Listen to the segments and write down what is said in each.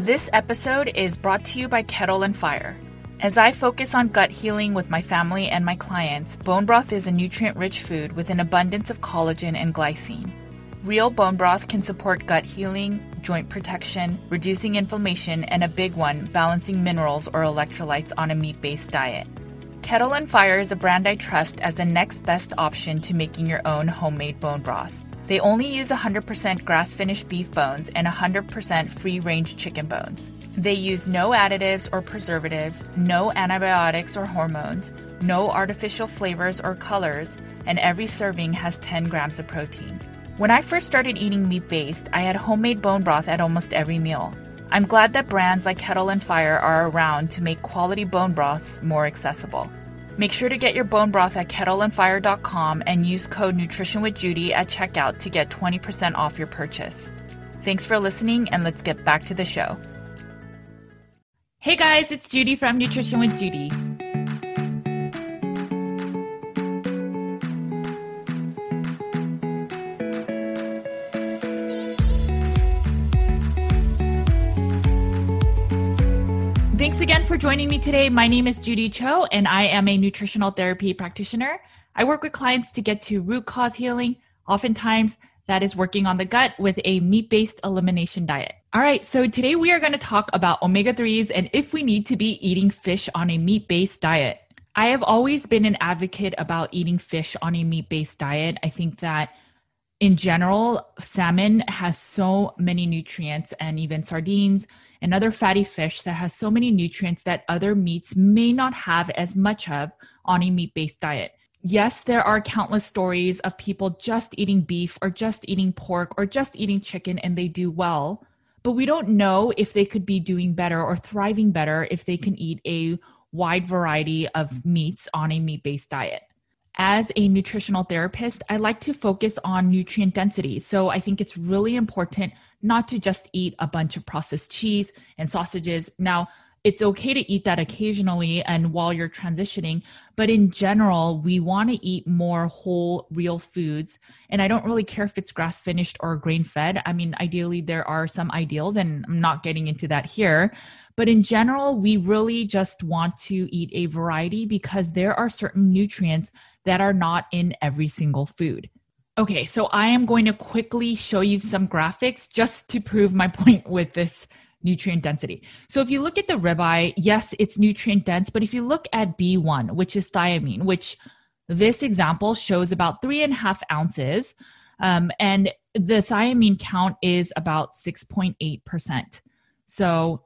This episode is brought to you by Kettle and Fire. As I focus on gut healing with my family and my clients, bone broth is a nutrient rich food with an abundance of collagen and glycine. Real bone broth can support gut healing, joint protection, reducing inflammation, and a big one, balancing minerals or electrolytes on a meat based diet. Kettle and Fire is a brand I trust as the next best option to making your own homemade bone broth. They only use 100% grass finished beef bones and 100% free range chicken bones. They use no additives or preservatives, no antibiotics or hormones, no artificial flavors or colors, and every serving has 10 grams of protein. When I first started eating meat based, I had homemade bone broth at almost every meal. I'm glad that brands like Kettle and Fire are around to make quality bone broths more accessible. Make sure to get your bone broth at kettleandfire.com and use code Nutrition with Judy at checkout to get 20% off your purchase. Thanks for listening, and let's get back to the show. Hey guys, it's Judy from Nutrition with Judy. Thanks again for joining me today. My name is Judy Cho, and I am a nutritional therapy practitioner. I work with clients to get to root cause healing. Oftentimes, that is working on the gut with a meat based elimination diet. All right, so today we are going to talk about omega 3s and if we need to be eating fish on a meat based diet. I have always been an advocate about eating fish on a meat based diet. I think that in general, salmon has so many nutrients, and even sardines and other fatty fish that has so many nutrients that other meats may not have as much of on a meat based diet. Yes, there are countless stories of people just eating beef or just eating pork or just eating chicken and they do well, but we don't know if they could be doing better or thriving better if they can eat a wide variety of meats on a meat based diet. As a nutritional therapist, I like to focus on nutrient density. So I think it's really important not to just eat a bunch of processed cheese and sausages. Now, it's okay to eat that occasionally and while you're transitioning, but in general, we want to eat more whole, real foods. And I don't really care if it's grass finished or grain fed. I mean, ideally, there are some ideals, and I'm not getting into that here. But in general, we really just want to eat a variety because there are certain nutrients that are not in every single food. Okay, so I am going to quickly show you some graphics just to prove my point with this nutrient density. So if you look at the ribeye, yes, it's nutrient dense, but if you look at B1, which is thiamine, which this example shows about three and a half ounces, um, and the thiamine count is about 6.8%. So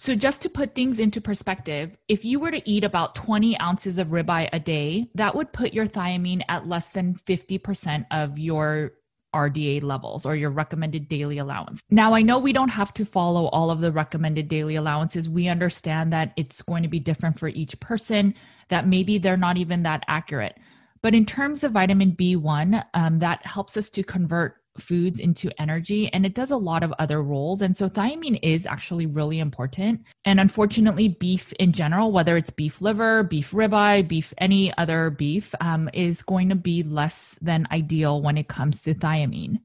so, just to put things into perspective, if you were to eat about 20 ounces of ribeye a day, that would put your thiamine at less than 50% of your RDA levels or your recommended daily allowance. Now, I know we don't have to follow all of the recommended daily allowances. We understand that it's going to be different for each person, that maybe they're not even that accurate. But in terms of vitamin B1, um, that helps us to convert foods into energy and it does a lot of other roles. And so thiamine is actually really important. And unfortunately, beef in general, whether it's beef liver, beef ribeye, beef, any other beef, um, is going to be less than ideal when it comes to thiamine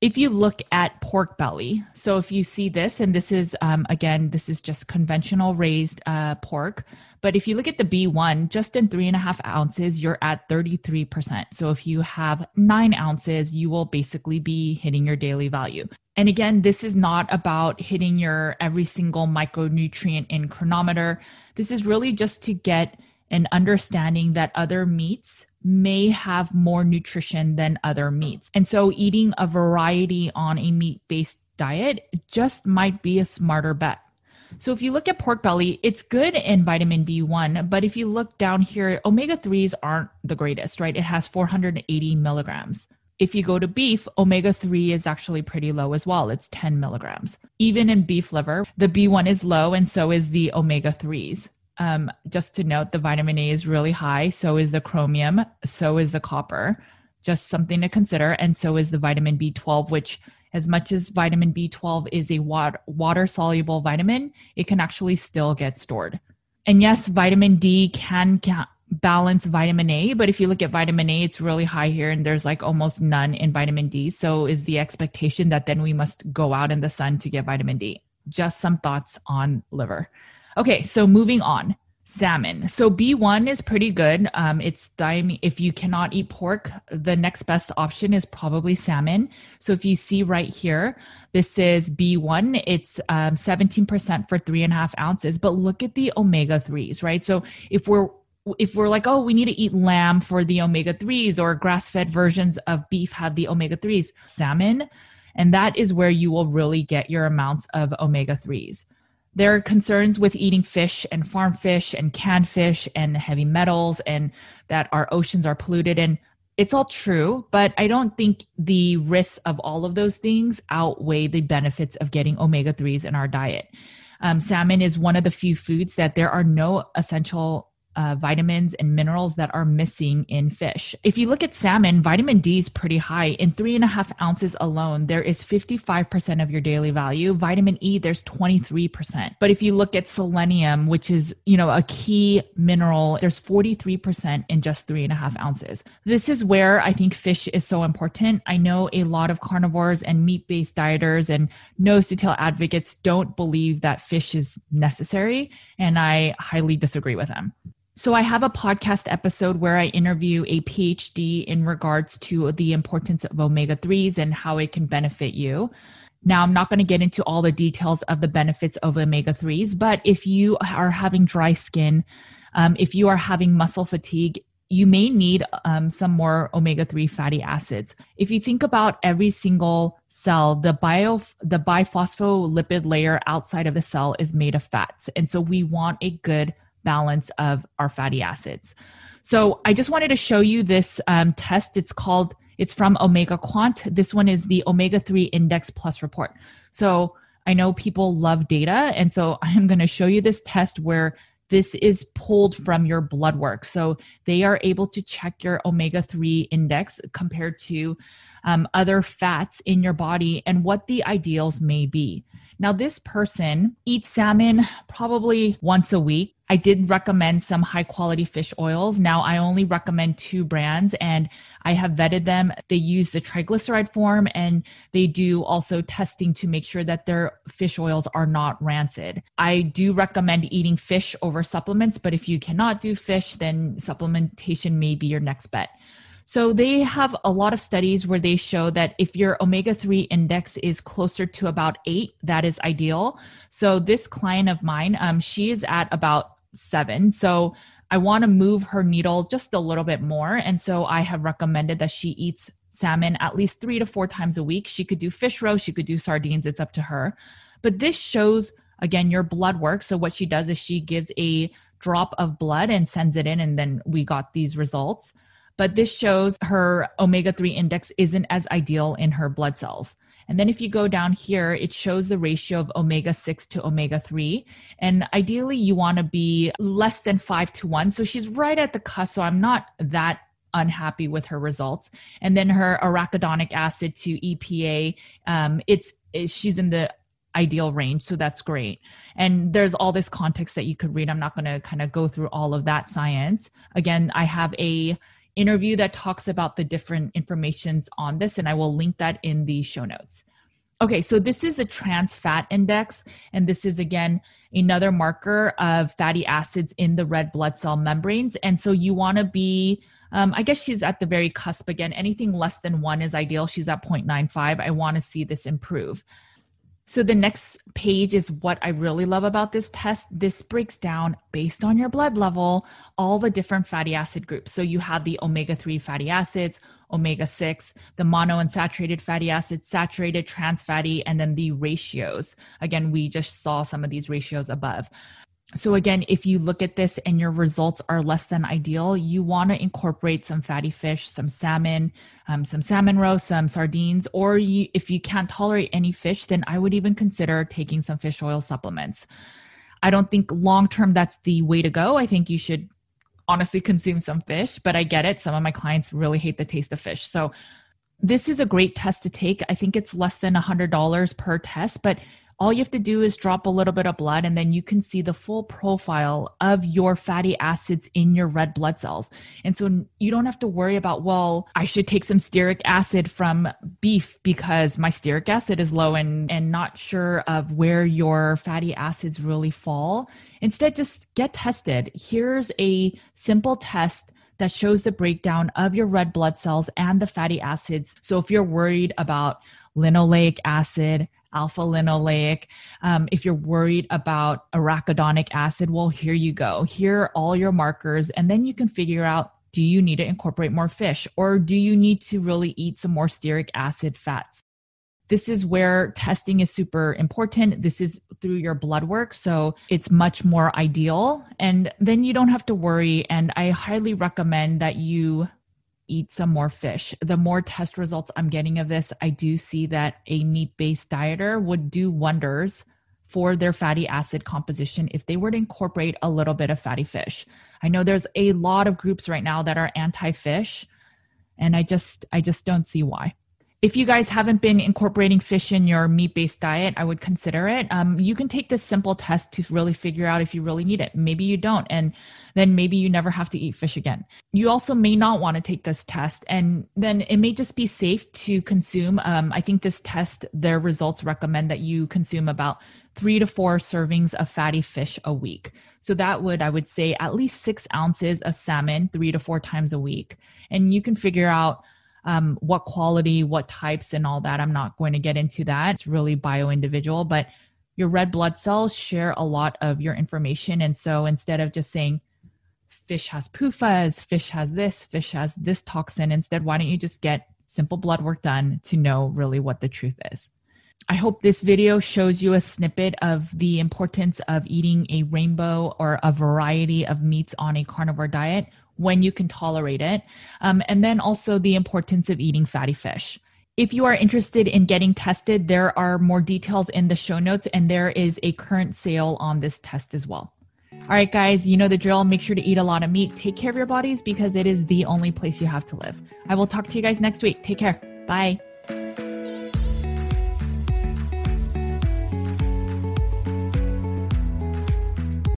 if you look at pork belly, so if you see this, and this is, um, again, this is just conventional raised uh, pork, but if you look at the B1, just in three and a half ounces, you're at 33%. So if you have nine ounces, you will basically be hitting your daily value. And again, this is not about hitting your every single micronutrient in Cronometer. This is really just to get an understanding that other meats may have more nutrition than other meats. And so eating a variety on a meat based diet just might be a smarter bet. So if you look at pork belly, it's good in vitamin B1, but if you look down here, omega 3s aren't the greatest, right? It has 480 milligrams. If you go to beef, omega 3 is actually pretty low as well. It's 10 milligrams. Even in beef liver, the B1 is low, and so is the omega 3s. Um, just to note, the vitamin A is really high. So is the chromium. So is the copper. Just something to consider. And so is the vitamin B12, which, as much as vitamin B12 is a water soluble vitamin, it can actually still get stored. And yes, vitamin D can, balance vitamin A, but if you look at vitamin A, it's really high here and there's like almost none in vitamin D. So is the expectation that then we must go out in the sun to get vitamin D. just some thoughts on liver. Okay, so moving on salmon. So B1 is pretty good. Um, it's thiamine. If you cannot eat pork, the next best option is probably salmon. So if you see right here, this is B1. It's um, 17% for three and a half ounces. But look at the omega 3s, right? So if we're if we're like, oh, we need to eat lamb for the omega 3s or grass fed versions of beef have the omega 3s, salmon. And that is where you will really get your amounts of omega 3s. There are concerns with eating fish and farm fish and canned fish and heavy metals and that our oceans are polluted. And it's all true, but I don't think the risks of all of those things outweigh the benefits of getting omega 3s in our diet. Um, salmon is one of the few foods that there are no essential uh, vitamins and minerals that are missing in fish. If you look at salmon, vitamin D is pretty high. In three and a half ounces alone, there is 55% of your daily value. Vitamin E, there's 23%. But if you look at selenium, which is, you know, a key mineral, there's 43% in just three and a half ounces. This is where I think fish is so important. I know a lot of carnivores and meat based dieters and nose to tail advocates don't believe that fish is necessary. And I highly disagree with them. So, I have a podcast episode where I interview a PhD in regards to the importance of omega 3s and how it can benefit you. Now, I'm not going to get into all the details of the benefits of omega 3s, but if you are having dry skin, um, if you are having muscle fatigue, you may need um, some more omega 3 fatty acids. If you think about every single cell, the bio the biphospholipid layer outside of the cell is made of fats. And so we want a good balance of our fatty acids. So I just wanted to show you this um, test. It's called, it's from OmegaQuant. This one is the Omega 3 Index Plus report. So I know people love data. And so I'm going to show you this test where this is pulled from your blood work. So they are able to check your omega 3 index compared to um, other fats in your body and what the ideals may be. Now, this person eats salmon probably once a week. I did recommend some high quality fish oils. Now I only recommend two brands and I have vetted them. They use the triglyceride form and they do also testing to make sure that their fish oils are not rancid. I do recommend eating fish over supplements, but if you cannot do fish, then supplementation may be your next bet. So they have a lot of studies where they show that if your omega 3 index is closer to about eight, that is ideal. So this client of mine, um, she is at about seven. So I want to move her needle just a little bit more. And so I have recommended that she eats salmon at least three to four times a week. She could do fish roe, she could do sardines, it's up to her. But this shows, again, your blood work. So what she does is she gives a drop of blood and sends it in, and then we got these results. But this shows her omega 3 index isn't as ideal in her blood cells. And then if you go down here, it shows the ratio of omega 6 to omega 3. And ideally, you want to be less than 5 to 1. So she's right at the cusp. So I'm not that unhappy with her results. And then her arachidonic acid to EPA, um, it's, it, she's in the ideal range. So that's great. And there's all this context that you could read. I'm not going to kind of go through all of that science. Again, I have a interview that talks about the different informations on this, and I will link that in the show notes. Okay, so this is a trans fat index, and this is again another marker of fatty acids in the red blood cell membranes. And so you want to be, um, I guess she's at the very cusp again. Anything less than one is ideal. She's at 0.95. I want to see this improve. So the next page is what I really love about this test. This breaks down based on your blood level all the different fatty acid groups. So you have the omega 3 fatty acids, omega 6, the monounsaturated fatty acids, saturated trans fatty, and then the ratios. Again, we just saw some of these ratios above. So, again, if you look at this and your results are less than ideal, you want to incorporate some fatty fish, some salmon, um, some salmon roe, some sardines, or you, if you can't tolerate any fish, then I would even consider taking some fish oil supplements. I don't think long term that's the way to go. I think you should honestly consume some fish, but I get it. Some of my clients really hate the taste of fish. So, this is a great test to take. I think it's less than $100 per test, but all you have to do is drop a little bit of blood and then you can see the full profile of your fatty acids in your red blood cells. And so you don't have to worry about, well, I should take some stearic acid from beef because my stearic acid is low and, and not sure of where your fatty acids really fall. Instead, just get tested. Here's a simple test that shows the breakdown of your red blood cells and the fatty acids. So if you're worried about linoleic acid, alpha linoleic. Um, if you're worried about arachidonic acid, well, here you go. Here are all your markers, and then you can figure out do you need to incorporate more fish or do you need to really eat some more stearic acid fats? This is where testing is super important. This is through your blood work. So it's much more ideal. And then you don't have to worry. And I highly recommend that you eat some more fish. The more test results I'm getting of this, I do see that a meat based dieter would do wonders for their fatty acid composition if they were to incorporate a little bit of fatty fish. I know there's a lot of groups right now that are anti fish and I just I just don't see why if you guys haven't been incorporating fish in your meat based diet, I would consider it. Um, you can take this simple test to really figure out if you really need it. Maybe you don't, and then maybe you never have to eat fish again. You also may not want to take this test, and then it may just be safe to consume. Um, I think this test, their results recommend that you consume about three to four servings of fatty fish a week. So that would, I would say, at least six ounces of salmon three to four times a week. And you can figure out um, what quality, what types, and all that. I'm not going to get into that. It's really bio individual, but your red blood cells share a lot of your information. And so instead of just saying, fish has PUFAs, fish has this, fish has this toxin, instead, why don't you just get simple blood work done to know really what the truth is? I hope this video shows you a snippet of the importance of eating a rainbow or a variety of meats on a carnivore diet when you can tolerate it, um, and then also the importance of eating fatty fish. If you are interested in getting tested, there are more details in the show notes, and there is a current sale on this test as well. All right, guys, you know the drill. Make sure to eat a lot of meat. Take care of your bodies because it is the only place you have to live. I will talk to you guys next week. Take care. Bye.